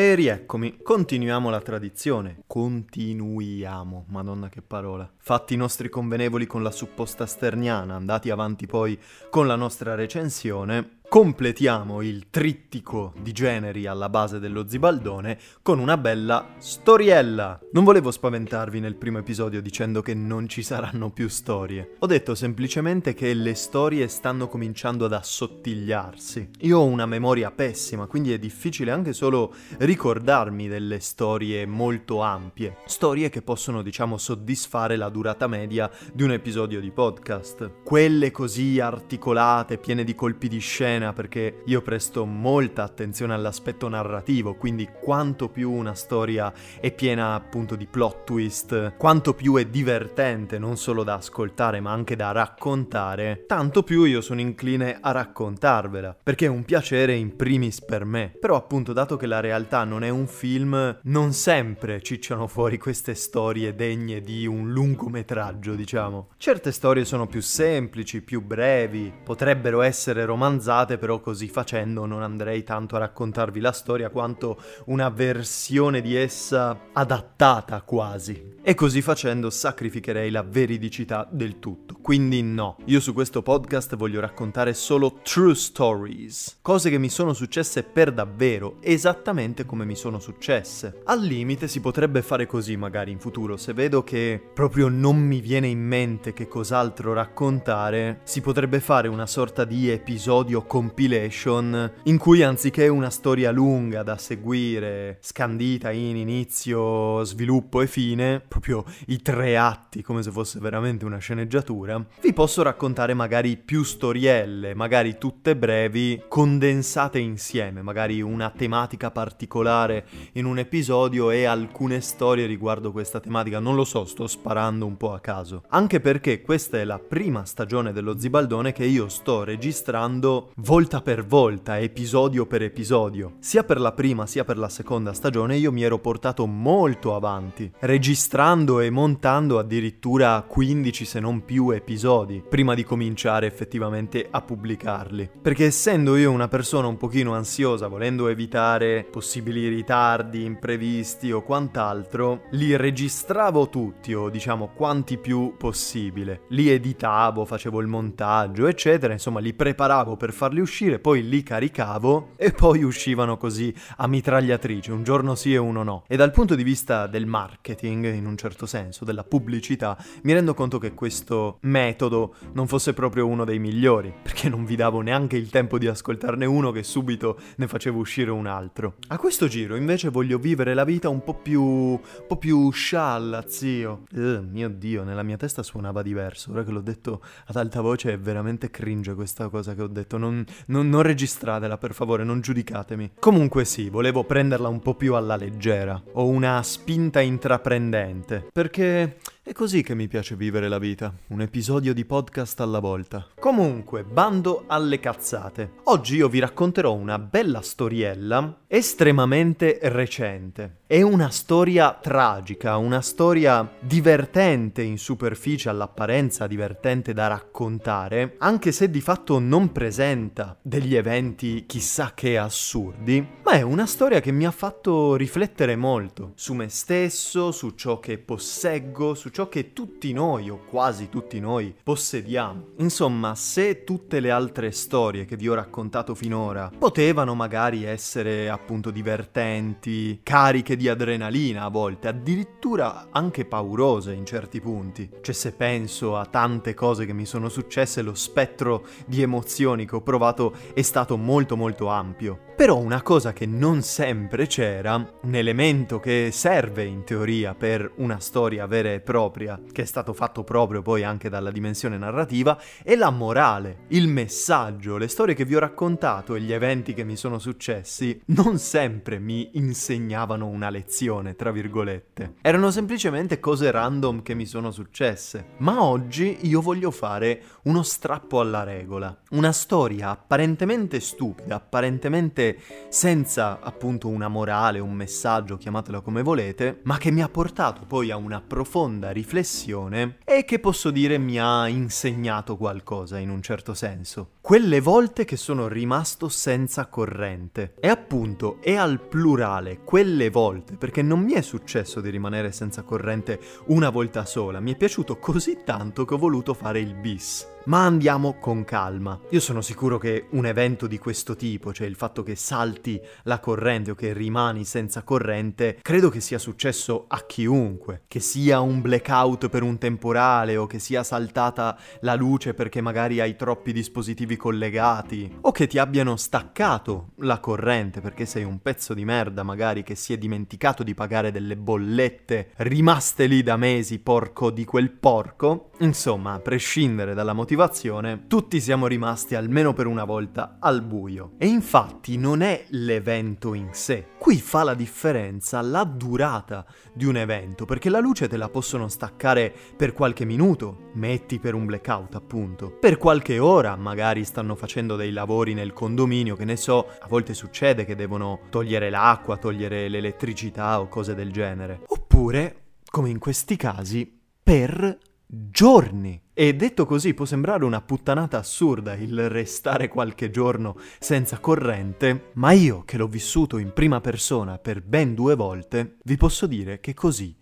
Eh, Rieccomi, continuiamo la tradizione. Continuiamo, madonna che parola. Fatti i nostri convenevoli con la supposta sterniana, andati avanti poi con la nostra recensione, completiamo il trittico di generi alla base dello zibaldone con una bella storiella. Non volevo spaventarvi nel primo episodio dicendo che non ci saranno più storie. Ho detto semplicemente che le storie stanno cominciando ad assottigliarsi. Io ho una memoria pessima, quindi è difficile anche solo ricordarmi delle storie molto ampie. Storie che possono, diciamo, soddisfare la durata media di un episodio di podcast. Quelle così articolate, piene di colpi di scena perché io presto molta attenzione all'aspetto narrativo, quindi quanto più una storia è piena appunto di plot twist, quanto più è divertente non solo da ascoltare ma anche da raccontare, tanto più io sono incline a raccontarvela, perché è un piacere in primis per me. Però appunto dato che la realtà non è un film, non sempre cicciano fuori queste storie degne di un lungometraggio, diciamo. Certe storie sono più semplici, più brevi, potrebbero essere romanzate però così facendo non andrei tanto a raccontarvi la storia quanto una versione di essa adattata quasi. E così facendo sacrificherei la veridicità del tutto. Quindi no, io su questo podcast voglio raccontare solo true stories, cose che mi sono successe per davvero, esattamente come mi sono successe. Al limite si potrebbe fare così magari in futuro, se vedo che proprio non mi viene in mente che cos'altro raccontare, si potrebbe fare una sorta di episodio compilation in cui anziché una storia lunga da seguire, scandita in inizio, sviluppo e fine, proprio i tre atti come se fosse veramente una sceneggiatura, vi posso raccontare magari più storielle, magari tutte brevi, condensate insieme, magari una tematica particolare in un episodio e alcune storie riguardo questa tematica, non lo so, sto sparando un po' a caso. Anche perché questa è la prima stagione dello Zibaldone che io sto registrando volta per volta, episodio per episodio. Sia per la prima sia per la seconda stagione io mi ero portato molto avanti, registrando e montando addirittura 15 se non più episodi, prima di cominciare effettivamente a pubblicarli. Perché essendo io una persona un pochino ansiosa, volendo evitare possibili ritardi, imprevisti o quant'altro, li registravo tutti o diciamo quanti più possibile. Li editavo, facevo il montaggio, eccetera, insomma li preparavo per far farli uscire, poi li caricavo e poi uscivano così a mitragliatrice, un giorno sì e uno no. E dal punto di vista del marketing, in un certo senso, della pubblicità, mi rendo conto che questo metodo non fosse proprio uno dei migliori, perché non vi davo neanche il tempo di ascoltarne uno che subito ne facevo uscire un altro. A questo giro invece voglio vivere la vita un po' più... un po' più scialla, zio. Uh, mio Dio, nella mia testa suonava diverso, ora che l'ho detto ad alta voce è veramente cringe questa cosa che ho detto, non non, non registratela per favore, non giudicatemi. Comunque sì, volevo prenderla un po' più alla leggera. Ho una spinta intraprendente. Perché è così che mi piace vivere la vita, un episodio di podcast alla volta. Comunque, bando alle cazzate. Oggi io vi racconterò una bella storiella estremamente recente. È una storia tragica, una storia divertente in superficie, all'apparenza divertente da raccontare, anche se di fatto non presenta degli eventi chissà che assurdi, ma è una storia che mi ha fatto riflettere molto su me stesso, su ciò che posseggo, su ciò ciò che tutti noi, o quasi tutti noi, possediamo. Insomma, se tutte le altre storie che vi ho raccontato finora potevano magari essere appunto divertenti, cariche di adrenalina a volte, addirittura anche paurose in certi punti. Cioè se penso a tante cose che mi sono successe, lo spettro di emozioni che ho provato è stato molto molto ampio. Però una cosa che non sempre c'era, un elemento che serve in teoria per una storia vera e propria, che è stato fatto proprio poi anche dalla dimensione narrativa, è la morale, il messaggio, le storie che vi ho raccontato e gli eventi che mi sono successi non sempre mi insegnavano una lezione, tra virgolette. Erano semplicemente cose random che mi sono successe. Ma oggi io voglio fare uno strappo alla regola. Una storia apparentemente stupida, apparentemente senza appunto una morale, un messaggio, chiamatela come volete, ma che mi ha portato poi a una profonda riflessione e che posso dire mi ha insegnato qualcosa in un certo senso. Quelle volte che sono rimasto senza corrente. E appunto è al plurale, quelle volte, perché non mi è successo di rimanere senza corrente una volta sola, mi è piaciuto così tanto che ho voluto fare il bis. Ma andiamo con calma. Io sono sicuro che un evento di questo tipo, cioè il fatto che salti la corrente o che rimani senza corrente, credo che sia successo a chiunque. Che sia un blackout per un temporale o che sia saltata la luce perché magari hai troppi dispositivi collegati o che ti abbiano staccato la corrente perché sei un pezzo di merda magari che si è dimenticato di pagare delle bollette rimaste lì da mesi, porco di quel porco. Insomma, a prescindere dalla motivazione tutti siamo rimasti almeno per una volta al buio. E infatti non è l'evento in sé. Qui fa la differenza la durata di un evento, perché la luce te la possono staccare per qualche minuto, metti per un blackout appunto. Per qualche ora magari stanno facendo dei lavori nel condominio, che ne so, a volte succede che devono togliere l'acqua, togliere l'elettricità o cose del genere. Oppure, come in questi casi, per giorni. E detto così può sembrare una puttanata assurda il restare qualche giorno senza corrente, ma io che l'ho vissuto in prima persona per ben due volte, vi posso dire che così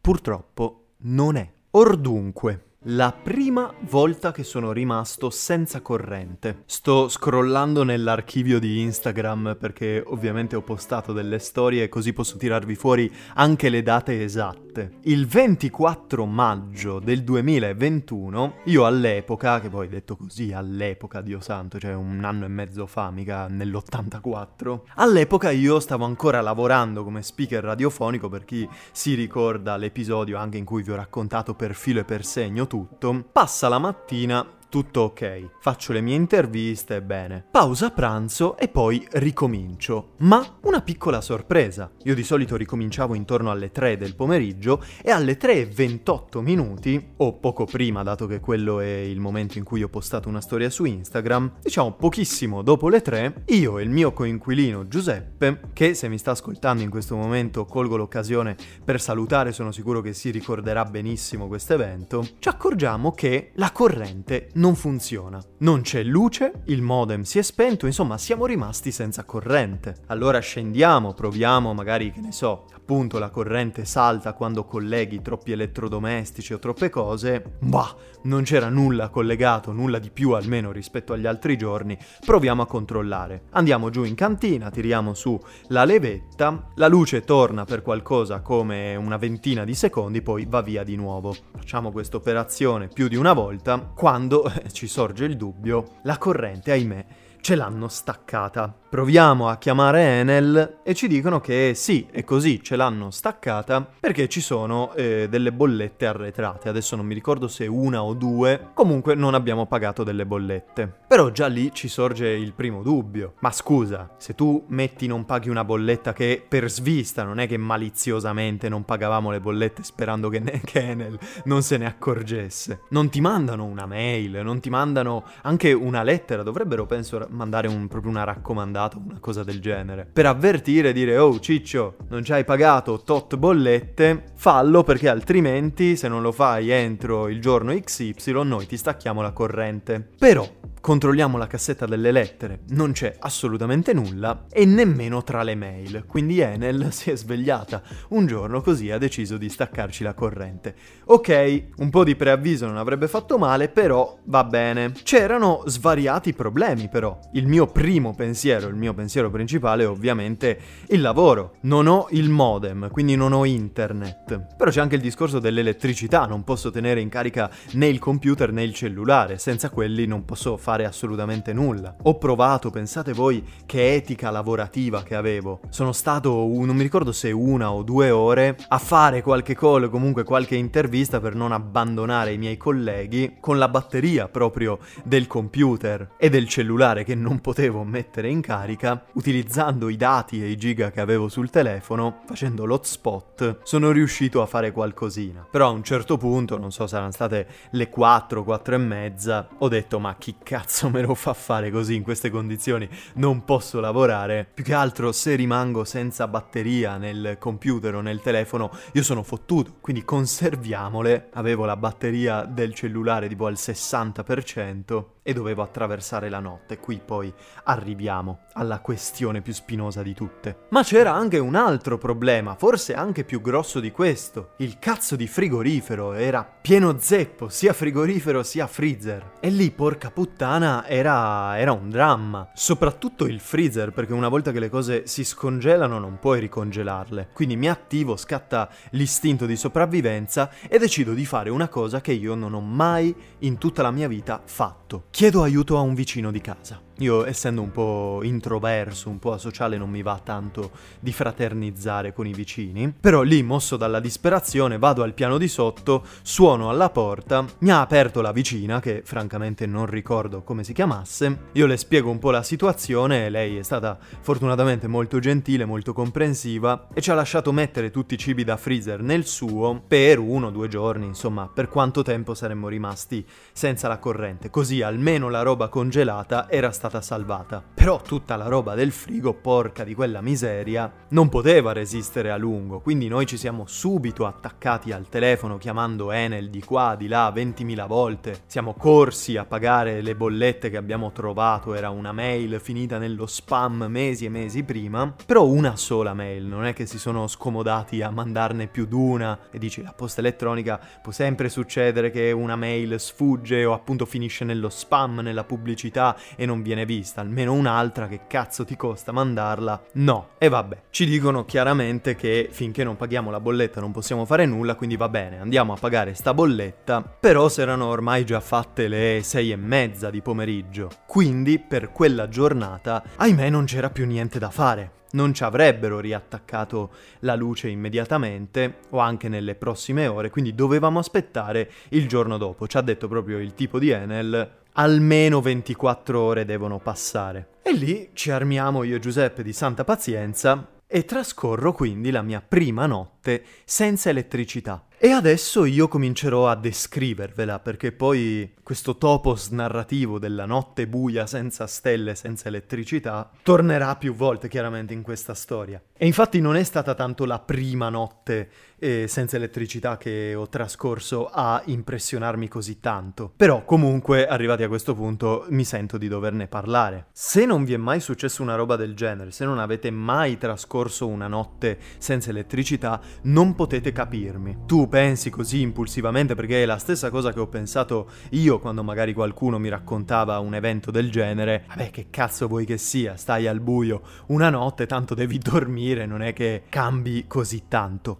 purtroppo non è. Ordunque, la prima volta che sono rimasto senza corrente. Sto scrollando nell'archivio di Instagram perché ovviamente ho postato delle storie così posso tirarvi fuori anche le date esatte. Il 24 maggio del 2021, io all'epoca, che poi detto così all'epoca, Dio santo, cioè un anno e mezzo fa, mica nell'84, all'epoca io stavo ancora lavorando come speaker radiofonico per chi si ricorda l'episodio anche in cui vi ho raccontato per filo e per segno tutto, passa la mattina tutto ok. Faccio le mie interviste, bene. Pausa pranzo e poi ricomincio. Ma una piccola sorpresa. Io di solito ricominciavo intorno alle 3 del pomeriggio e alle 3.28 minuti, o poco prima dato che quello è il momento in cui ho postato una storia su Instagram, diciamo pochissimo dopo le 3, io e il mio coinquilino Giuseppe, che se mi sta ascoltando in questo momento colgo l'occasione per salutare, sono sicuro che si ricorderà benissimo questo evento, ci accorgiamo che la corrente non funziona. Non c'è luce, il modem si è spento, insomma siamo rimasti senza corrente. Allora scendiamo, proviamo magari, che ne so, appunto la corrente salta quando colleghi troppi elettrodomestici o troppe cose. Bah, non c'era nulla collegato, nulla di più almeno rispetto agli altri giorni. Proviamo a controllare. Andiamo giù in cantina, tiriamo su la levetta, la luce torna per qualcosa come una ventina di secondi, poi va via di nuovo. Facciamo questa operazione più di una volta quando ci sorge il dubbio, la corrente, ahimè, ce l'hanno staccata. Proviamo a chiamare Enel e ci dicono che sì, è così, ce l'hanno staccata perché ci sono eh, delle bollette arretrate. Adesso non mi ricordo se una o due, comunque non abbiamo pagato delle bollette. Però già lì ci sorge il primo dubbio. Ma scusa, se tu metti non paghi una bolletta che per svista, non è che maliziosamente non pagavamo le bollette sperando che, ne- Enel non se ne accorgesse. Non ti mandano una mail, non ti mandano anche una lettera, dovrebbero penso mandare un, proprio una raccomandata mandato una cosa del genere. Per avvertire, dire, oh Ciccio, non ci hai pagato tot bollette, fallo perché altrimenti se non lo fai entro il giorno XY noi ti stacchiamo la corrente. Però controlliamo la cassetta delle lettere, non c'è assolutamente nulla e nemmeno tra le mail, quindi Enel si è svegliata un giorno così ha deciso di staccarci la corrente. Ok, un po' di preavviso non avrebbe fatto male, però va bene. C'erano svariati problemi però. Il mio primo pensiero, il mio pensiero principale è ovviamente il lavoro. Non ho il modem, quindi non ho internet. Però c'è anche il discorso dell'elettricità, non posso tenere in carica né il computer né il cellulare, senza quelli non posso fare fare assolutamente nulla. Ho provato, pensate voi che etica lavorativa che avevo. Sono stato, non mi ricordo se una o due ore, a fare qualche call, comunque qualche intervista per non abbandonare i miei colleghi con la batteria proprio del computer e del cellulare che non potevo mettere in carica, utilizzando i dati e i giga che avevo sul telefono, facendo l'hotspot, sono riuscito a fare qualcosina. Però a un certo punto, non so, saranno state le 4, 4 e mezza, ho detto ma chi cazzo cazzo me lo fa fare così in queste condizioni? Non posso lavorare. Più che altro se rimango senza batteria nel computer o nel telefono, io sono fottuto. Quindi conserviamole. Avevo la batteria del cellulare tipo al 60% e dovevo attraversare la notte. Qui poi arriviamo alla questione più spinosa di tutte. Ma c'era anche un altro problema, forse anche più grosso di questo. Il cazzo di frigorifero era pieno zeppo, sia frigorifero sia freezer. E lì, porca puttana, era, era un dramma. Soprattutto il freezer, perché una volta che le cose si scongelano non puoi ricongelarle. Quindi mi attivo, scatta l'istinto di sopravvivenza e decido di fare una cosa che io non ho mai in tutta la mia vita fatto Chiedo aiuto a un vicino di casa. Io, essendo un po' introverso, un po' asociale, non mi va tanto di fraternizzare con i vicini. Però lì, mosso dalla disperazione, vado al piano di sotto, suono alla porta, mi ha aperto la vicina, che francamente non ricordo come si chiamasse. Io le spiego un po' la situazione lei è stata fortunatamente molto gentile, molto comprensiva e ci ha lasciato mettere tutti i cibi da freezer nel suo per uno o due giorni, insomma, per quanto tempo saremmo rimasti senza la corrente. Così almeno la roba congelata era stata stata salvata. Però tutta la roba del frigo, porca di quella miseria, non poteva resistere a lungo, quindi noi ci siamo subito attaccati al telefono chiamando Enel di qua, di là, 20.000 volte. Siamo corsi a pagare le bollette che abbiamo trovato, era una mail finita nello spam mesi e mesi prima, però una sola mail, non è che si sono scomodati a mandarne più d'una e dici la posta elettronica può sempre succedere che una mail sfugge o appunto finisce nello spam, nella pubblicità e non viene viene vista, almeno un'altra che cazzo ti costa mandarla? No. E vabbè, ci dicono chiaramente che finché non paghiamo la bolletta non possiamo fare nulla, quindi va bene, andiamo a pagare sta bolletta, però si erano ormai già fatte le sei e mezza di pomeriggio, quindi per quella giornata, ahimè, non c'era più niente da fare non ci avrebbero riattaccato la luce immediatamente o anche nelle prossime ore, quindi dovevamo aspettare il giorno dopo. Ci ha detto proprio il tipo di Enel, almeno 24 ore devono passare. E lì ci armiamo io e Giuseppe di santa pazienza e trascorro quindi la mia prima notte senza elettricità. E adesso io comincerò a descrivervela, perché poi questo topos narrativo della notte buia senza stelle, senza elettricità, tornerà più volte chiaramente in questa storia. E infatti non è stata tanto la prima notte eh, senza elettricità che ho trascorso a impressionarmi così tanto. Però comunque, arrivati a questo punto, mi sento di doverne parlare. Se non vi è mai successo una roba del genere, se non avete mai trascorso una notte senza elettricità, non potete capirmi. Tu pensi così impulsivamente perché è la stessa cosa che ho pensato io quando magari qualcuno mi raccontava un evento del genere. Vabbè, che cazzo vuoi che sia? Stai al buio una notte, tanto devi dormire, non è che cambi così tanto.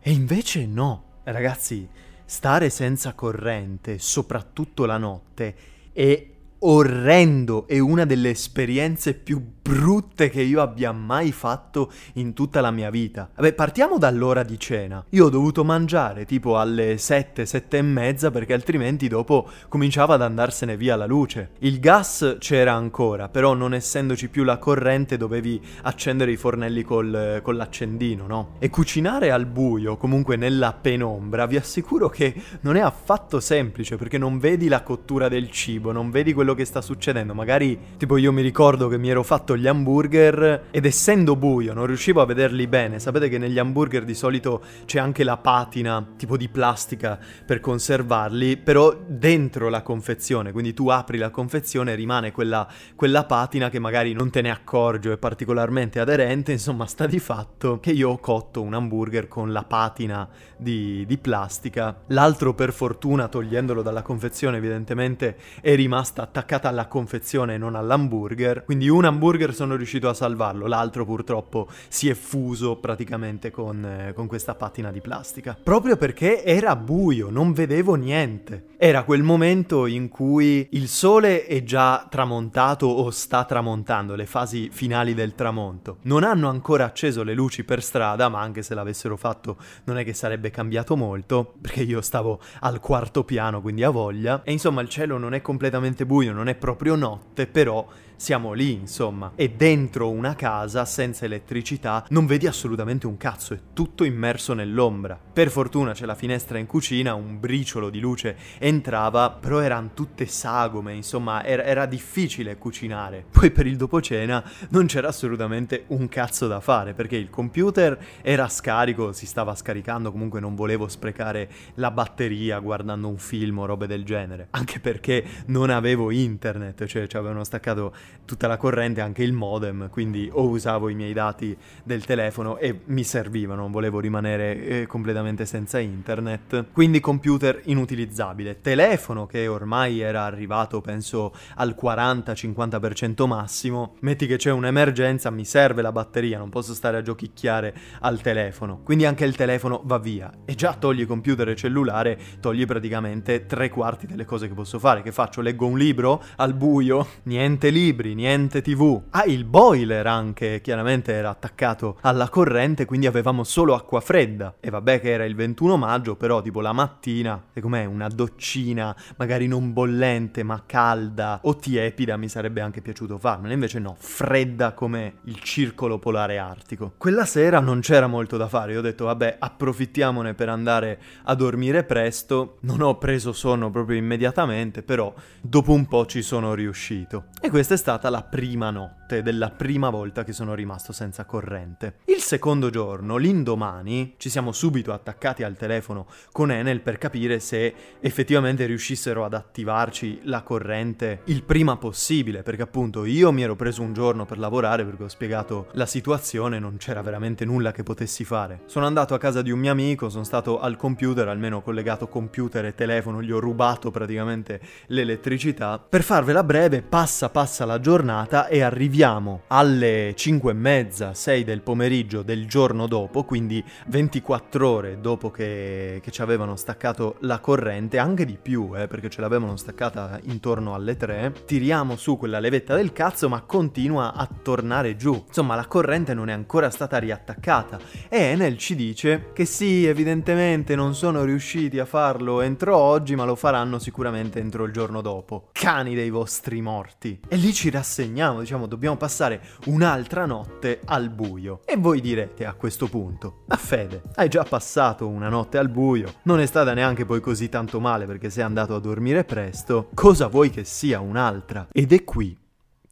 E invece no. Ragazzi, stare senza corrente, soprattutto la notte, è orrendo, è una delle esperienze più brutte che io abbia mai fatto in tutta la mia vita. Vabbè, partiamo dall'ora di cena. Io ho dovuto mangiare tipo alle 7, 7 e mezza perché altrimenti dopo cominciava ad andarsene via la luce. Il gas c'era ancora, però non essendoci più la corrente dovevi accendere i fornelli col, con l'accendino, no? E cucinare al buio, comunque nella penombra, vi assicuro che non è affatto semplice perché non vedi la cottura del cibo, non vedi quello che sta succedendo. Magari, tipo io mi ricordo che mi ero fatto gli hamburger ed essendo buio non riuscivo a vederli bene. Sapete che negli hamburger di solito c'è anche la patina tipo di plastica per conservarli, però dentro la confezione, quindi tu apri la confezione e rimane quella, quella patina che magari non te ne accorgi è particolarmente aderente. Insomma, sta di fatto che io ho cotto un hamburger con la patina di, di plastica. L'altro, per fortuna, togliendolo dalla confezione, evidentemente è rimasta attaccata alla confezione e non all'hamburger. Quindi un hamburger sono riuscito a salvarlo, l'altro purtroppo si è fuso praticamente con, eh, con questa patina di plastica. Proprio perché era buio, non vedevo niente. Era quel momento in cui il sole è già tramontato o sta tramontando, le fasi finali del tramonto. Non hanno ancora acceso le luci per strada, ma anche se l'avessero fatto non è che sarebbe cambiato molto, perché io stavo al quarto piano, quindi a voglia. E insomma il cielo non è completamente buio, non è proprio notte, però siamo lì, insomma. E dentro una casa senza elettricità non vedi assolutamente un cazzo, è tutto immerso nell'ombra. Per fortuna c'è la finestra in cucina, un briciolo di luce entrava, però erano tutte sagome, insomma, era, era difficile cucinare. Poi per il dopo cena non c'era assolutamente un cazzo da fare, perché il computer era scarico, si stava scaricando, comunque non volevo sprecare la batteria guardando un film o robe del genere. Anche perché non avevo internet, cioè ci avevano staccato tutta la corrente, anche il modem, quindi o usavo i miei dati del telefono e mi servivano, volevo rimanere eh, completamente senza internet. Quindi computer inutilizzabile. Telefono che ormai era arrivato penso al 40-50% massimo. Metti che c'è un'emergenza, mi serve la batteria, non posso stare a giochicchiare al telefono. Quindi anche il telefono va via. E già togli computer e cellulare, togli praticamente tre quarti delle cose che posso fare. Che faccio? Leggo un libro al buio? Niente libri libri, niente tv. Ah, il boiler anche, chiaramente era attaccato alla corrente, quindi avevamo solo acqua fredda. E vabbè che era il 21 maggio, però tipo la mattina, e com'è, una doccina, magari non bollente, ma calda o tiepida, mi sarebbe anche piaciuto farmela. Invece no, fredda come il circolo polare artico. Quella sera non c'era molto da fare, io ho detto vabbè, approfittiamone per andare a dormire presto. Non ho preso sonno proprio immediatamente, però dopo un po' ci sono riuscito. E questa è stata la prima notte della prima volta che sono rimasto senza corrente. Il secondo giorno, l'indomani, ci siamo subito attaccati al telefono con Enel per capire se effettivamente riuscissero ad attivarci la corrente il prima possibile, perché appunto io mi ero preso un giorno per lavorare perché ho spiegato la situazione, non c'era veramente nulla che potessi fare. Sono andato a casa di un mio amico, sono stato al computer, almeno collegato computer e telefono, gli ho rubato praticamente l'elettricità. Per farvela breve, passa passa la giornata e arriviamo alle 5 e mezza, 6 del pomeriggio del giorno dopo, quindi 24 ore dopo che, che ci avevano staccato la corrente, anche di più, eh, perché ce l'avevano staccata intorno alle 3, tiriamo su quella levetta del cazzo ma continua a tornare giù. Insomma, la corrente non è ancora stata riattaccata e Enel ci dice che sì, evidentemente non sono riusciti a farlo entro oggi, ma lo faranno sicuramente entro il giorno dopo. Cani dei vostri morti. E lì ci rassegniamo, diciamo dobbiamo passare un'altra notte al buio. E voi direte a questo punto, ma Fede, hai già passato una notte al buio, non è stata neanche poi così tanto male perché sei andato a dormire presto, cosa vuoi che sia un'altra? Ed è qui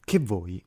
che voi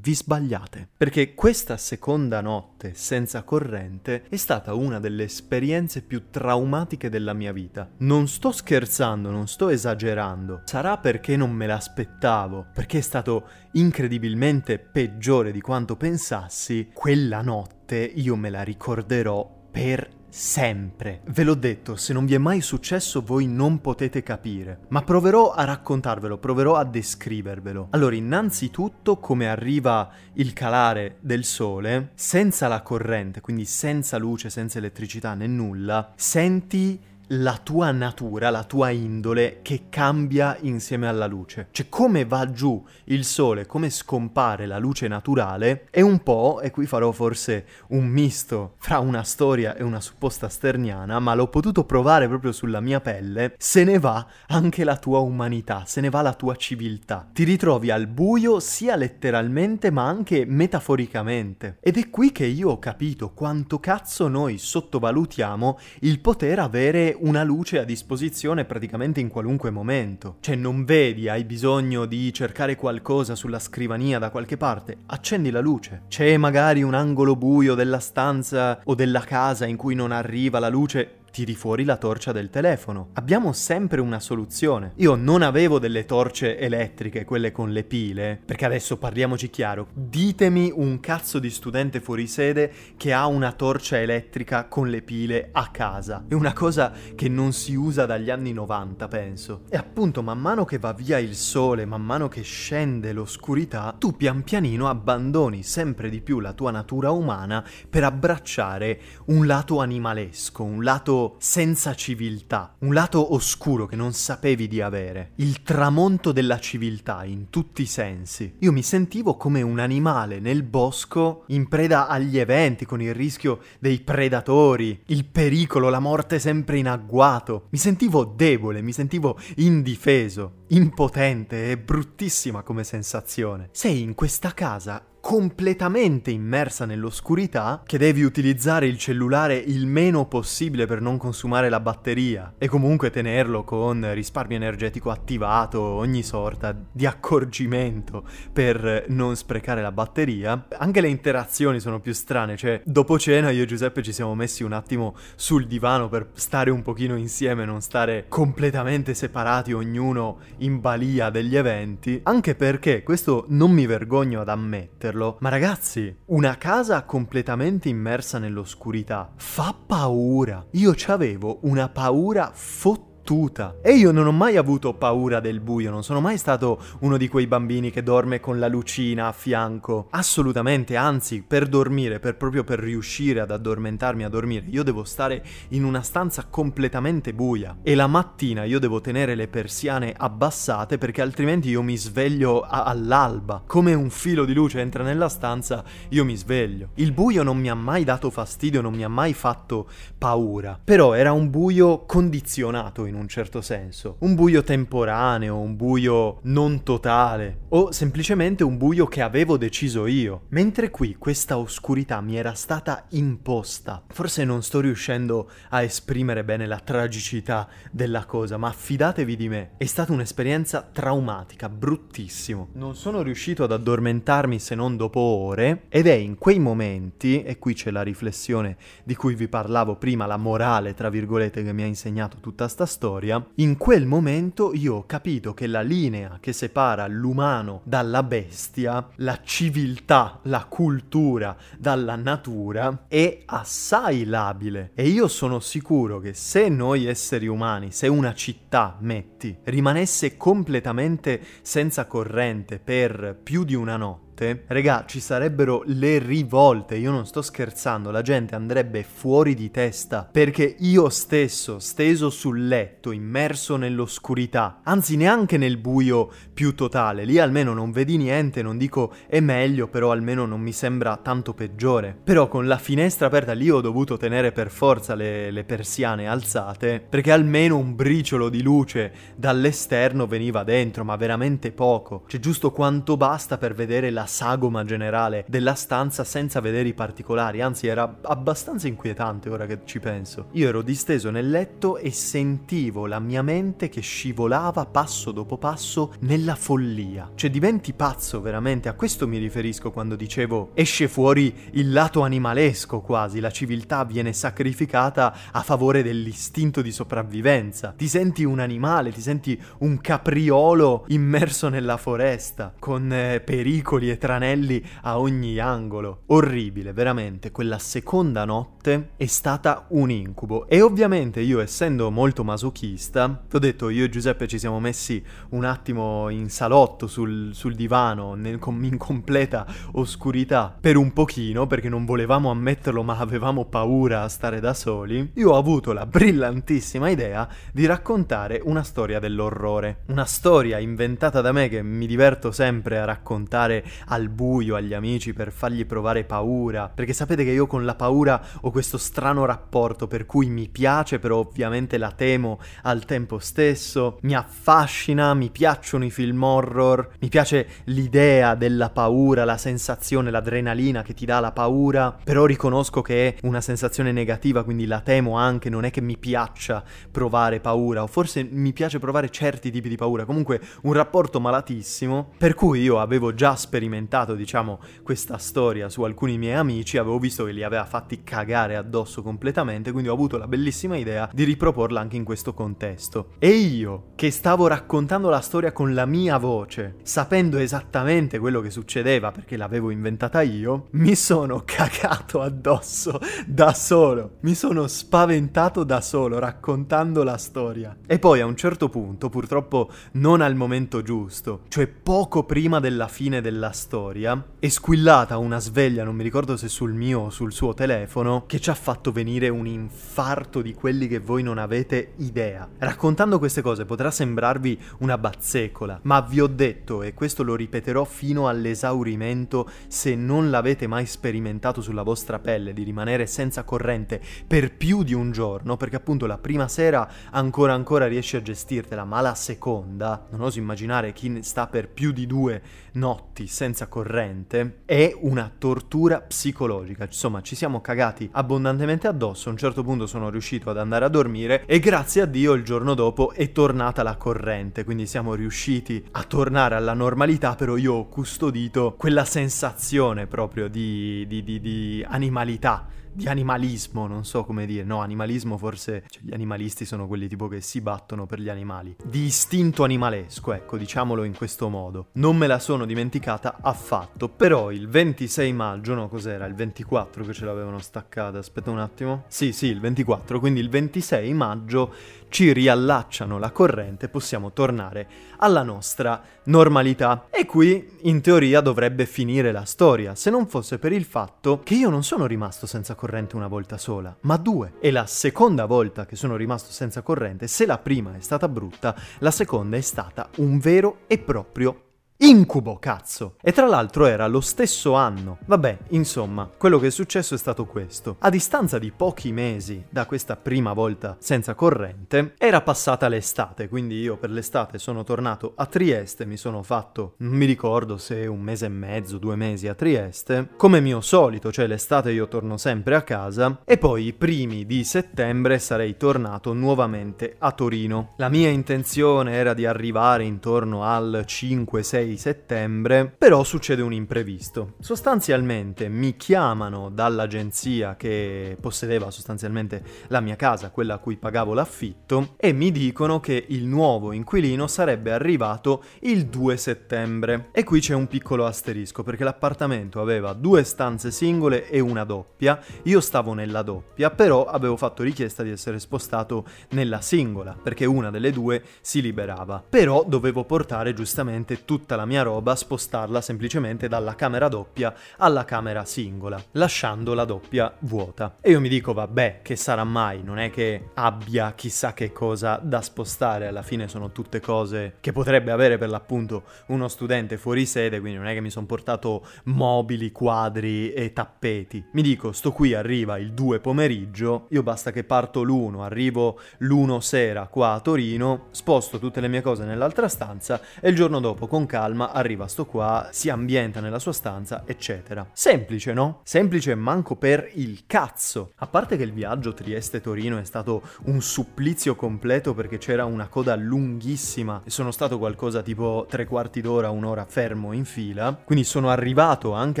vi sbagliate. Perché questa seconda notte senza corrente è stata una delle esperienze più traumatiche della mia vita. Non sto scherzando, non sto esagerando. Sarà perché non me l'aspettavo, perché è stato incredibilmente peggiore di quanto pensassi. Quella notte io me la ricorderò per sempre. Ve l'ho detto, se non vi è mai successo voi non potete capire, ma proverò a raccontarvelo, proverò a descrivervelo. Allora, innanzitutto come arriva il calare del sole, senza la corrente, quindi senza luce, senza elettricità né nulla, senti la tua natura, la tua indole che cambia insieme alla luce. Cioè come va giù il sole, come scompare la luce naturale, è un po', e qui farò forse un misto fra una storia e una supposta sterniana, ma l'ho potuto provare proprio sulla mia pelle, se ne va anche la tua umanità, se ne va la tua civiltà. Ti ritrovi al buio sia letteralmente ma anche metaforicamente. Ed è qui che io ho capito quanto cazzo noi sottovalutiamo il poter avere una luce a disposizione praticamente in qualunque momento. Cioè non vedi, hai bisogno di cercare qualcosa sulla scrivania da qualche parte, accendi la luce. C'è magari un angolo buio della stanza o della casa in cui non arriva la luce, tiri fuori la torcia del telefono. Abbiamo sempre una soluzione. Io non avevo delle torce elettriche, quelle con le pile, perché adesso parliamoci chiaro. Ditemi un cazzo di studente fuori sede che ha una torcia elettrica con le pile a casa. È una cosa che non si usa dagli anni 90, penso. E appunto, man mano che va via il sole, man mano che scende l'oscurità, tu pian pianino abbandoni sempre di più la tua natura umana per abbracciare un lato animalesco, un lato senza civiltà, un lato oscuro che non sapevi di avere, il tramonto della civiltà in tutti i sensi. Io mi sentivo come un animale nel bosco in preda agli eventi, con il rischio dei predatori, il pericolo, la morte sempre in agguato. Mi sentivo debole, mi sentivo indifeso, impotente e bruttissima come sensazione. Sei in questa casa completamente immersa nell'oscurità che devi utilizzare il cellulare il meno possibile per non consumare la batteria e comunque tenerlo con risparmio energetico attivato, ogni sorta di accorgimento per non sprecare la batteria. Anche le interazioni sono più strane, cioè dopo cena io e Giuseppe ci siamo messi un attimo sul divano per stare un pochino insieme, non stare completamente separati ognuno in balia degli eventi, anche perché questo non mi vergogno ad ammetterlo vederlo. Ma ragazzi, una casa completamente immersa nell'oscurità fa paura. Io c'avevo una paura fottuta fottuta. E io non ho mai avuto paura del buio, non sono mai stato uno di quei bambini che dorme con la lucina a fianco. Assolutamente, anzi, per dormire, per proprio per riuscire ad addormentarmi a dormire, io devo stare in una stanza completamente buia. E la mattina io devo tenere le persiane abbassate perché altrimenti io mi sveglio a- all'alba. Come un filo di luce entra nella stanza, io mi sveglio. Il buio non mi ha mai dato fastidio, non mi ha mai fatto paura. Però era un buio condizionato in un certo senso. Un buio temporaneo, un buio non totale, o semplicemente un buio che avevo deciso io. Mentre qui questa oscurità mi era stata imposta. Forse non sto riuscendo a esprimere bene la tragicità della cosa, ma fidatevi di me, è stata un'esperienza traumatica, bruttissimo. Non sono riuscito ad addormentarmi se non dopo ore ed è in quei momenti, e qui c'è la riflessione di cui vi parlavo prima, la morale, tra virgolette, che mi ha insegnato tutta sta storia, storia, in quel momento io ho capito che la linea che separa l'umano dalla bestia, la civiltà, la cultura dalla natura, è assai labile. E io sono sicuro che se noi esseri umani, se una città, metti, rimanesse completamente senza corrente per più di una notte, notte, regà, ci sarebbero le rivolte, io non sto scherzando, la gente andrebbe fuori di testa perché io stesso, steso sul letto, immerso nell'oscurità, anzi neanche nel buio più totale, lì almeno non vedi niente, non dico è meglio, però almeno non mi sembra tanto peggiore. Però con la finestra aperta lì ho dovuto tenere per forza le, le persiane alzate perché almeno un briciolo di luce dall'esterno veniva dentro, ma veramente poco. C'è giusto quanto basta per vedere la sagoma generale della stanza senza vedere i particolari, anzi era abbastanza inquietante ora che ci penso. Io ero disteso nel letto e sentivo la mia mente che scivolava passo dopo passo nella follia. Cioè diventi pazzo veramente, a questo mi riferisco quando dicevo esce fuori il lato animalesco quasi, la civiltà viene sacrificata a favore dell'istinto di sopravvivenza. Ti senti un animale, ti senti un capriolo immerso nella foresta, con eh, pericoli e tranelli a ogni angolo. Orribile, veramente. Quella seconda notte è stata un incubo. E ovviamente io, essendo molto masochista, ti ho detto, io e Giuseppe ci siamo messi un attimo in salotto sul, sul divano, nel, in completa oscurità, per un pochino, perché non volevamo ammetterlo, ma avevamo paura a stare da soli. Io ho avuto la brillantissima idea di raccontare una storia dell'orrore. Una storia inventata da me che mi diverto sempre a raccontare al buio agli amici per fargli provare paura, perché sapete che io con la paura ho questo strano rapporto per cui mi piace, però ovviamente la temo al tempo stesso, mi affascina, mi piacciono i film horror, mi piace l'idea della paura, la sensazione, l'adrenalina che ti dà la paura, però riconosco che è una sensazione negativa, quindi la temo anche, non è che mi piaccia provare paura, o forse mi piace provare certi tipi di paura, comunque un rapporto malatissimo, per cui io avevo già sperimentato sperimentato, diciamo, questa storia su alcuni miei amici, avevo visto che li aveva fatti cagare addosso completamente, quindi ho avuto la bellissima idea di riproporla anche in questo contesto. E io, che stavo raccontando la storia con la mia voce, sapendo esattamente quello che succedeva perché l'avevo inventata io, mi sono cagato addosso da solo. Mi sono spaventato da solo raccontando la storia. E poi a un certo punto, purtroppo non al momento giusto, cioè poco prima della fine della storia, è squillata una sveglia, non mi ricordo se sul mio o sul suo telefono, che ci ha fatto venire un infarto di quelli che voi non avete idea. Raccontando queste cose potrà sembrarvi una bazzecola, ma vi ho detto, e questo lo ripeterò fino all'esaurimento, se non l'avete mai sperimentato sulla vostra pelle, di rimanere senza corrente per più di un giorno, perché appunto la prima sera ancora ancora riesci a gestirtela, ma la seconda, non oso immaginare chi sta per più di due notti senza corrente, è una tortura psicologica. Insomma, ci siamo cagati abbondantemente addosso, a un certo punto sono riuscito ad andare a dormire e grazie a Dio il giorno dopo è tornata la corrente, quindi siamo riusciti a tornare alla normalità, però io ho custodito quella sensazione proprio di, di, di, di animalità di animalismo, non so come dire, no, animalismo forse, cioè gli animalisti sono quelli tipo che si battono per gli animali, di istinto animalesco, ecco, diciamolo in questo modo. Non me la sono dimenticata affatto, però il 26 maggio, no, cos'era? Il 24 che ce l'avevano staccata, aspetta un attimo. Sì, sì, il 24, quindi il 26 maggio ci riallacciano la corrente possiamo tornare alla nostra normalità. E qui, in teoria, dovrebbe finire la storia, se non fosse per il fatto che io non sono rimasto senza corrente una volta sola, ma due. E la seconda volta che sono rimasto senza corrente, se la prima è stata brutta, la seconda è stata un vero e proprio Incubo, cazzo! E tra l'altro era lo stesso anno. Vabbè, insomma, quello che è successo è stato questo. A distanza di pochi mesi da questa prima volta senza corrente, era passata l'estate, quindi io per l'estate sono tornato a Trieste, mi sono fatto, non mi ricordo se un mese e mezzo, due mesi a Trieste, come mio solito, cioè l'estate io torno sempre a casa, e poi i primi di settembre sarei tornato nuovamente a Torino. La mia intenzione era di arrivare intorno al 5-6 6 settembre, però succede un imprevisto. Sostanzialmente mi chiamano dall'agenzia che possedeva sostanzialmente la mia casa, quella a cui pagavo l'affitto, e mi dicono che il nuovo inquilino sarebbe arrivato il 2 settembre. E qui c'è un piccolo asterisco, perché l'appartamento aveva due stanze singole e una doppia, io stavo nella doppia, però avevo fatto richiesta di essere spostato nella singola, perché una delle due si liberava. Però dovevo portare giustamente tutta la mia roba, spostarla semplicemente dalla camera doppia alla camera singola, lasciando la doppia vuota. E io mi dico, vabbè, che sarà mai? Non è che abbia chissà che cosa da spostare, alla fine sono tutte cose che potrebbe avere per l'appunto uno studente fuori sede, quindi non è che mi sono portato mobili, quadri e tappeti. Mi dico, sto qui, arriva il 2 pomeriggio, io basta che parto l'1, arrivo l'1 sera qua a Torino, sposto tutte le mie cose nell'altra stanza e il giorno dopo con calma calma, arriva sto qua, si ambienta nella sua stanza, eccetera. Semplice, no? Semplice manco per il cazzo. A parte che il viaggio Trieste-Torino è stato un supplizio completo perché c'era una coda lunghissima e sono stato qualcosa tipo tre quarti d'ora, un'ora fermo in fila. Quindi sono arrivato anche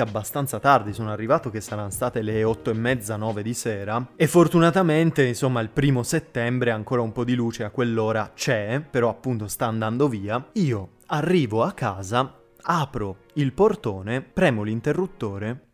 abbastanza tardi, sono arrivato che saranno state le otto e mezza, nove di sera. E fortunatamente, insomma, il primo settembre ancora un po' di luce a quell'ora c'è, però appunto sta andando via. Io Arrivo a casa, apro il portone, premo l'interruttore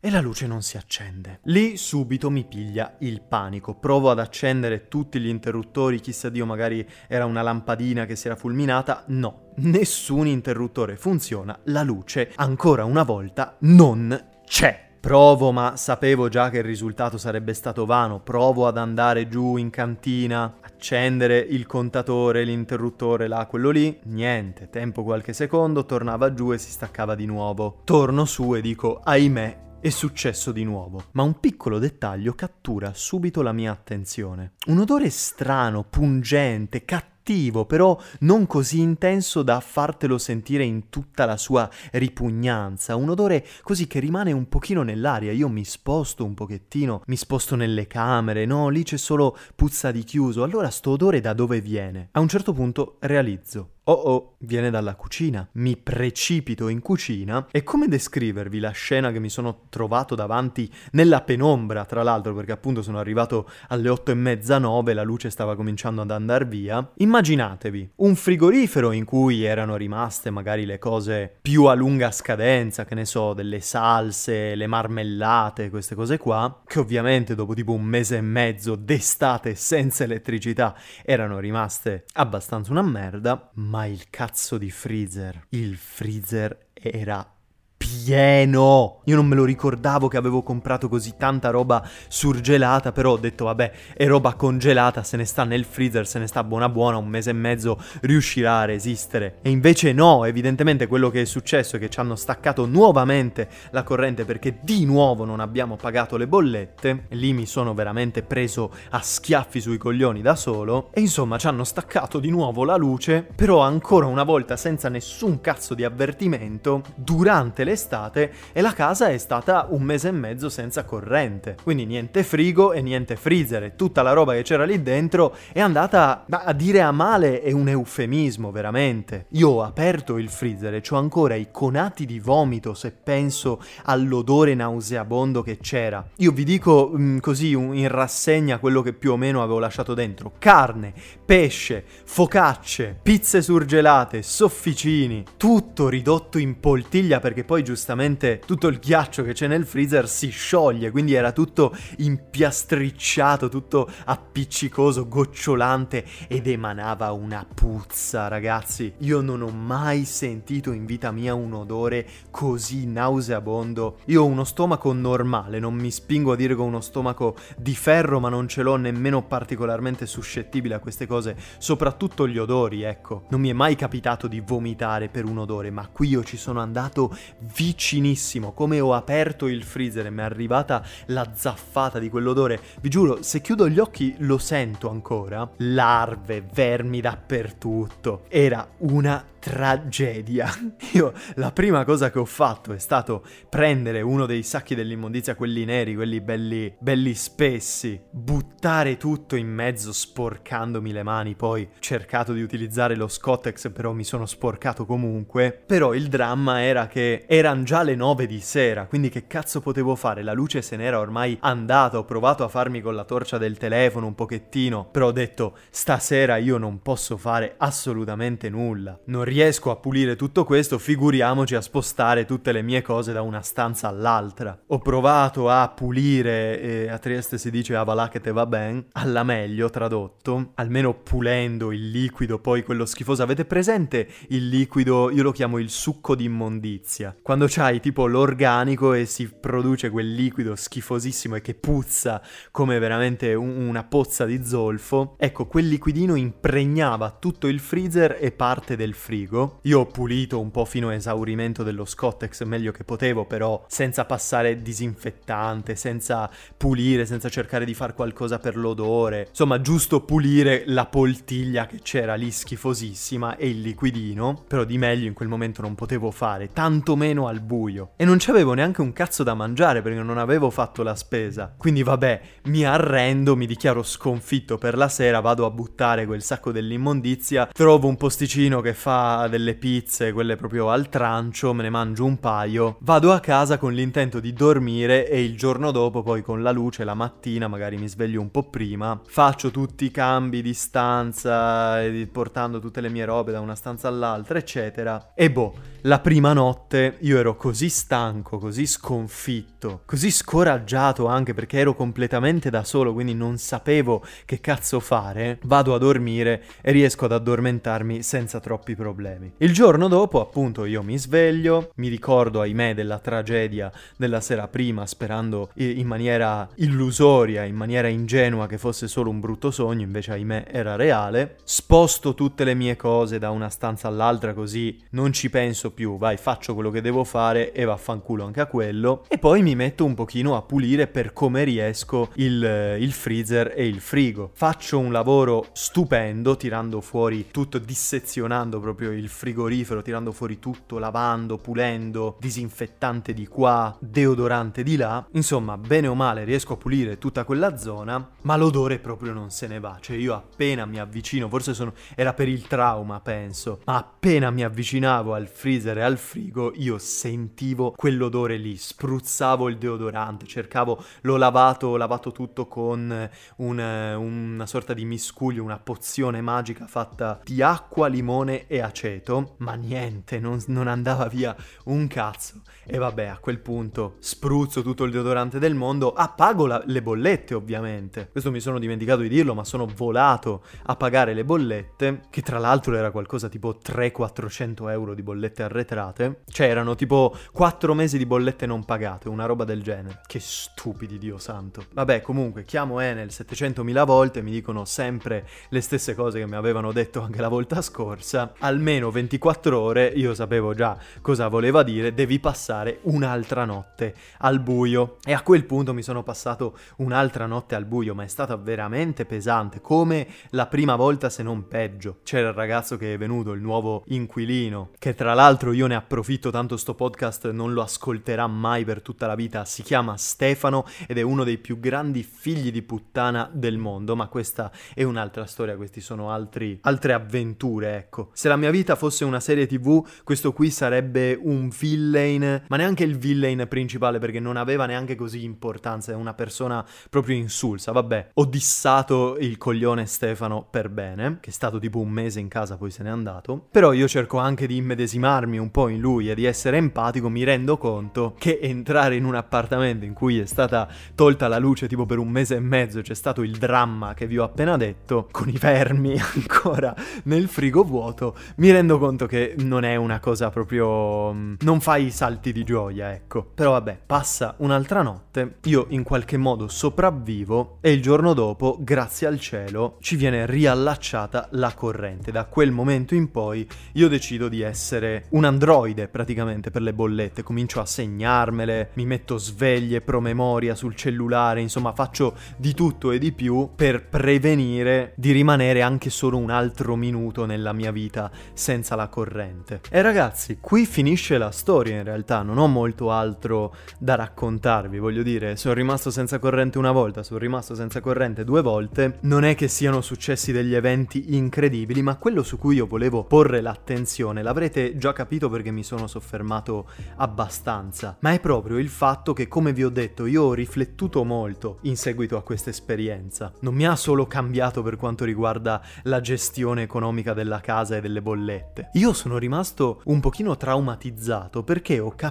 e la luce non si accende. Lì subito mi piglia il panico. Provo ad accendere tutti gli interruttori, chissà Dio magari era una lampadina che si era fulminata. No, nessun interruttore funziona, la luce ancora una volta non c'è. Provo, ma sapevo già che il risultato sarebbe stato vano. Provo ad andare giù in cantina, accendere il contatore, l'interruttore là, quello lì. Niente, tempo qualche secondo, tornava giù e si staccava di nuovo. Torno su e dico, ahimè, è successo di nuovo, ma un piccolo dettaglio cattura subito la mia attenzione. Un odore strano, pungente, cattivo cattivo, però non così intenso da fartelo sentire in tutta la sua ripugnanza, un odore così che rimane un pochino nell'aria, io mi sposto un pochettino, mi sposto nelle camere, no, lì c'è solo puzza di chiuso, allora sto odore da dove viene? A un certo punto realizzo, Oh oh, viene dalla cucina. Mi precipito in cucina e come descrivervi la scena che mi sono trovato davanti nella penombra, tra l'altro, perché appunto sono arrivato alle otto e mezza, nove, la luce stava cominciando ad andare via. Immaginatevi un frigorifero in cui erano rimaste magari le cose più a lunga scadenza, che ne so, delle salse, le marmellate, queste cose qua, che ovviamente dopo tipo un mese e mezzo d'estate senza elettricità erano rimaste abbastanza una merda, ma il cazzo di freezer, il freezer era pieno. Io non me lo ricordavo che avevo comprato così tanta roba surgelata, però ho detto vabbè, è roba congelata, se ne sta nel freezer, se ne sta buona buona, un mese e mezzo riuscirà a resistere. E invece no, evidentemente quello che è successo è che ci hanno staccato nuovamente la corrente perché di nuovo non abbiamo pagato le bollette. Lì mi sono veramente preso a schiaffi sui coglioni da solo. E insomma ci hanno staccato di nuovo la luce, però ancora una volta senza nessun cazzo di avvertimento, durante l'estate e la casa è stata un mese e mezzo senza corrente. Quindi niente frigo e niente freezer e tutta la roba che c'era lì dentro è andata a dire a male è un eufemismo veramente. Io ho aperto il freezer e ho ancora i conati di vomito se penso all'odore nauseabondo che c'era. Io vi dico mh, mm, così in rassegna quello che più o meno avevo lasciato dentro. Carne, pesce, focacce, pizze surgelate, sofficini, tutto ridotto in poltiglia perché poi poi giustamente tutto il ghiaccio che c'è nel freezer si scioglie, quindi era tutto impiastricciato, tutto appiccicoso, gocciolante ed emanava una puzza, ragazzi. Io non ho mai sentito in vita mia un odore così nauseabondo. Io ho uno stomaco normale, non mi spingo a dire che ho uno stomaco di ferro, ma non ce l'ho nemmeno particolarmente suscettibile a queste cose, soprattutto gli odori, ecco. Non mi è mai capitato di vomitare per un odore, ma qui io ci sono andato vicinissimo, come ho aperto il freezer e mi è arrivata la zaffata di quell'odore. Vi giuro, se chiudo gli occhi lo sento ancora. Larve, vermi dappertutto. Era una tragedia. Io la prima cosa che ho fatto è stato prendere uno dei sacchi dell'immondizia, quelli neri, quelli belli, belli spessi, buttare tutto in mezzo sporcandomi le mani, poi cercato di utilizzare lo Scottex, però mi sono sporcato comunque. Però il dramma era che erano già le nove di sera, quindi che cazzo potevo fare? La luce se n'era ormai andata, ho provato a farmi con la torcia del telefono un pochettino, però ho detto stasera io non posso fare assolutamente nulla. Non riesco a pulire tutto questo, figuriamoci a spostare tutte le mie cose da una stanza all'altra. Ho provato a pulire, e a Trieste si dice avalachete va ben, alla meglio tradotto, almeno pulendo il liquido, poi quello schifoso. Avete presente il liquido, io lo chiamo il succo di immondizia? Quando c'hai tipo l'organico e si produce quel liquido schifosissimo e che puzza come veramente un- una pozza di zolfo, ecco, quel liquidino impregnava tutto il freezer e parte del frigo frigo. Io ho pulito un po' fino a esaurimento dello Scottex, meglio che potevo, però senza passare disinfettante, senza pulire, senza cercare di fare qualcosa per l'odore. Insomma, giusto pulire la poltiglia che c'era lì schifosissima e il liquidino, però di meglio in quel momento non potevo fare, tantomeno al buio. E non c'avevo neanche un cazzo da mangiare perché non avevo fatto la spesa. Quindi vabbè, mi arrendo, mi dichiaro sconfitto per la sera, vado a buttare quel sacco dell'immondizia, trovo un posticino che fa delle pizze, quelle proprio al trancio, me ne mangio un paio, vado a casa con l'intento di dormire e il giorno dopo poi con la luce la mattina, magari mi sveglio un po' prima, faccio tutti i cambi di stanza, portando tutte le mie robe da una stanza all'altra, eccetera. E boh, la prima notte io ero così stanco, così sconfitto, così scoraggiato anche perché ero completamente da solo, quindi non sapevo che cazzo fare, vado a dormire e riesco ad addormentarmi senza troppi problemi. Il giorno dopo, appunto, io mi sveglio, mi ricordo, ahimè, della tragedia della sera prima, sperando in maniera illusoria, in maniera ingenua che fosse solo un brutto sogno, invece, ahimè, era reale. Sposto tutte le mie cose da una stanza all'altra, così non ci penso più, vai, faccio quello che devo fare e vaffanculo anche a quello. E poi mi metto un pochino a pulire per come riesco il, il freezer e il frigo. Faccio un lavoro stupendo, tirando fuori tutto, dissezionando proprio il frigorifero, tirando fuori tutto, lavando, pulendo, disinfettante di qua, deodorante di là. Insomma, bene o male riesco a pulire tutta quella zona, ma l'odore proprio non se ne va. Cioè io appena mi avvicino, forse sono... era per il trauma, penso, ma appena mi avvicinavo al freezer e al frigo, io sentivo quell'odore lì, spruzzavo il deodorante, cercavo, l'ho lavato, ho lavato tutto con un, una sorta di miscuglio, una pozione magica fatta di acqua, limone e aceto ma niente, non, non andava via un cazzo. E vabbè, a quel punto spruzzo tutto il deodorante del mondo, ah, pago la, le bollette ovviamente. Questo mi sono dimenticato di dirlo, ma sono volato a pagare le bollette, che tra l'altro era qualcosa tipo 300-400 euro di bollette arretrate. Cioè erano tipo 4 mesi di bollette non pagate, una roba del genere. Che stupidi, Dio santo. Vabbè, comunque, chiamo Enel 700.000 volte, mi dicono sempre le stesse cose che mi avevano detto anche la volta scorsa. Almeno 24 ore, io sapevo già cosa voleva dire, devi passare un'altra notte al buio. E a quel punto mi sono passato un'altra notte al buio, ma è stata veramente pesante, come la prima volta se non peggio. C'era il ragazzo che è venuto, il nuovo inquilino, che tra l'altro io ne approfitto tanto sto podcast non lo ascolterà mai per tutta la vita, si chiama Stefano ed è uno dei più grandi figli di puttana del mondo, ma questa è un'altra storia, questi sono altri, altre avventure, ecco. Se la mia vita fosse una serie tv, questo qui sarebbe un villain, ma neanche il villain principale perché non aveva neanche così importanza, è una persona proprio insulsa, vabbè. Ho dissato il coglione Stefano per bene, che è stato tipo un mese in casa, poi se n'è andato, però io cerco anche di immedesimarmi un po' in lui e di essere empatico, mi rendo conto che entrare in un appartamento in cui è stata tolta la luce tipo per un mese e mezzo, c'è stato il dramma che vi ho appena detto, con i vermi ancora nel frigo vuoto, mi rendo conto che non è una cosa proprio... Mm, non fai salti di gioia, ecco. Però vabbè, passa un'altra notte, io in qualche modo sopravvivo e il giorno dopo, grazie al cielo, ci viene riallacciata la corrente. Da quel momento in poi io decido di essere un androide praticamente per le bollette, comincio a segnarmele, mi metto sveglie, promemoria sul cellulare, insomma faccio di tutto e di più per prevenire di rimanere anche solo un altro minuto nella mia vita senza la corrente. E ragazzi, qui finisce la storia in realtà, non ho molto altro da raccontarvi, voglio dire, sono rimasto senza corrente una volta, sono rimasto senza corrente due volte, non è che siano successi degli eventi incredibili, ma quello su cui io volevo porre l'attenzione, l'avrete già capito perché mi sono soffermato abbastanza, ma è proprio il fatto che, come vi ho detto, io ho riflettuto molto in seguito a questa esperienza. Non mi ha solo cambiato per quanto riguarda la gestione economica della casa e delle bollette. Io sono rimasto un pochino traumatizzato perché ho capito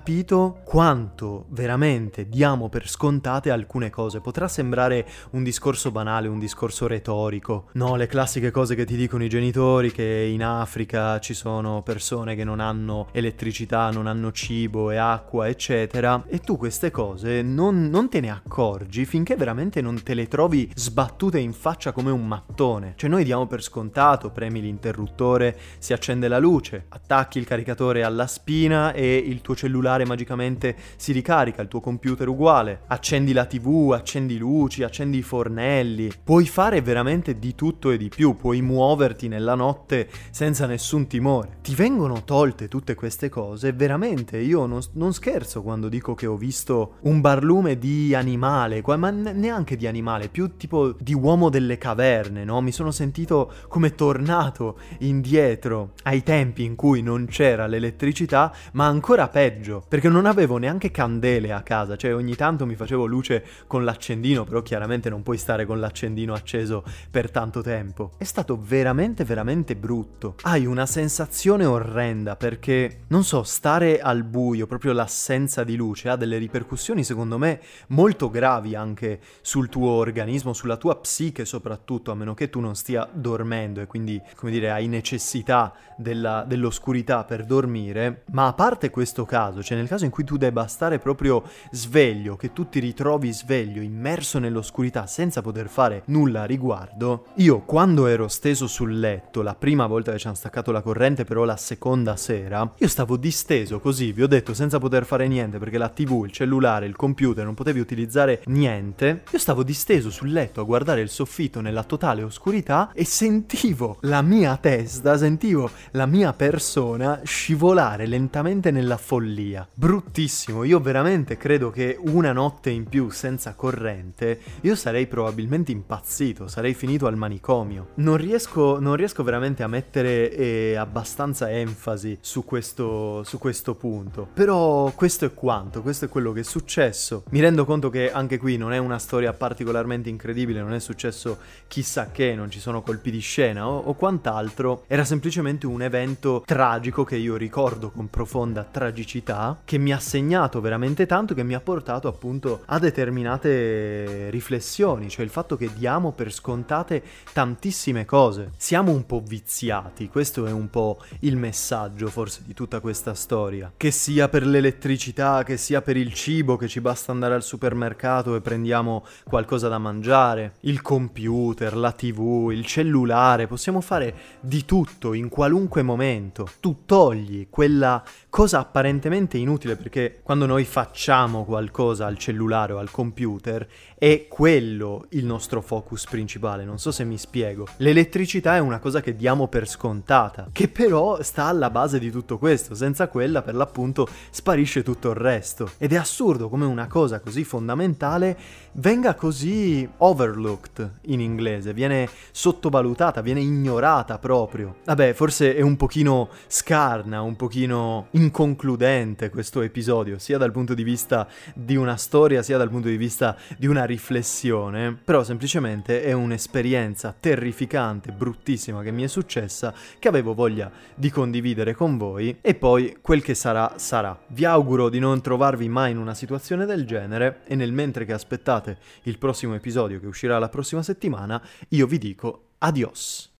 quanto veramente diamo per scontate alcune cose. Potrà sembrare un discorso banale, un discorso retorico. No, le classiche cose che ti dicono i genitori che in Africa ci sono persone che non hanno elettricità, non hanno cibo e acqua, eccetera. E tu queste cose non, non te ne accorgi finché veramente non te le trovi sbattute in faccia come un mattone. Cioè noi diamo per scontato, premi l'interruttore, si accende la luce, attacchi il caricatore alla spina e il tuo cellulare magicamente si ricarica, il tuo computer uguale. Accendi la TV, accendi luci, accendi i fornelli. Puoi fare veramente di tutto e di più, puoi muoverti nella notte senza nessun timore. Ti vengono tolte tutte queste cose, veramente io non, non scherzo quando dico che ho visto un barlume di animale, ma neanche di animale, più tipo di uomo delle caverne, no? Mi sono sentito come tornato indietro ai tempi in cui non c'era l'elettricità, ma ancora peggio, perché non avevo neanche candele a casa, cioè ogni tanto mi facevo luce con l'accendino, però chiaramente non puoi stare con l'accendino acceso per tanto tempo. È stato veramente veramente brutto. Hai una sensazione orrenda perché non so, stare al buio, proprio l'assenza di luce ha delle ripercussioni secondo me molto gravi anche sul tuo organismo, sulla tua psiche soprattutto, a meno che tu non stia dormendo e quindi, come dire, hai necessità della, dell'oscurità per dormire. Ma a parte questo caso, cioè nel caso in cui tu debba stare proprio sveglio, che tu ti ritrovi sveglio, immerso nell'oscurità senza poter fare nulla a riguardo, io quando ero steso sul letto, la prima volta che ci hanno staccato la corrente, però la seconda sera, io stavo disteso così, vi ho detto, senza poter fare niente, perché la tv, il cellulare, il computer, non potevi utilizzare niente, io stavo disteso sul letto a guardare il soffitto nella totale oscurità e sentivo la mia testa, sentivo la mia persona scivolare lentamente nella follia. Bruttissimo, io veramente credo che una notte in più senza corrente, io sarei probabilmente impazzito, sarei finito al manicomio. Non riesco, non riesco veramente a mettere eh, abbastanza enfasi su questo, su questo punto. Però questo è quanto, questo è quello che è successo. Mi rendo conto che anche qui non è una storia particolarmente incredibile, non è successo chissà che, non ci sono colpi di scena o, o quant'altro. Era semplicemente un evento tragico che io ricordo con profonda tragicità, che mi ha segnato veramente tanto, che mi ha portato appunto a determinate riflessioni, cioè il fatto che diamo per scontate tantissime cose. Siamo un po' viziati, questo è un po' il messaggio forse di tutta questa storia. Che sia per l'elettricità, che sia per il cibo, che ci basta andare al supermercato e prendiamo qualcosa da mangiare, il computer, la tv, il cellulare, possiamo fare di tutto in qualunque momento. Tu togli quella cosa apparentemente inutile perché quando noi facciamo qualcosa al cellulare o al computer è quello il nostro focus principale, non so se mi spiego. L'elettricità è una cosa che diamo per scontata, che però sta alla base di tutto questo, senza quella per l'appunto sparisce tutto il resto. Ed è assurdo come una cosa così fondamentale venga così overlooked in inglese, viene sottovalutata, viene ignorata proprio. Vabbè, forse è un pochino scarna, un pochino inconcludente questo episodio, sia dal punto di vista di una storia, sia dal punto di vista di una riflessione, però semplicemente è un'esperienza terrificante, bruttissima che mi è successa, che avevo voglia di condividere con voi e poi quel che sarà sarà. Vi auguro di non trovarvi mai in una situazione del genere e nel mentre che aspettate il prossimo episodio che uscirà la prossima settimana, io vi dico adios.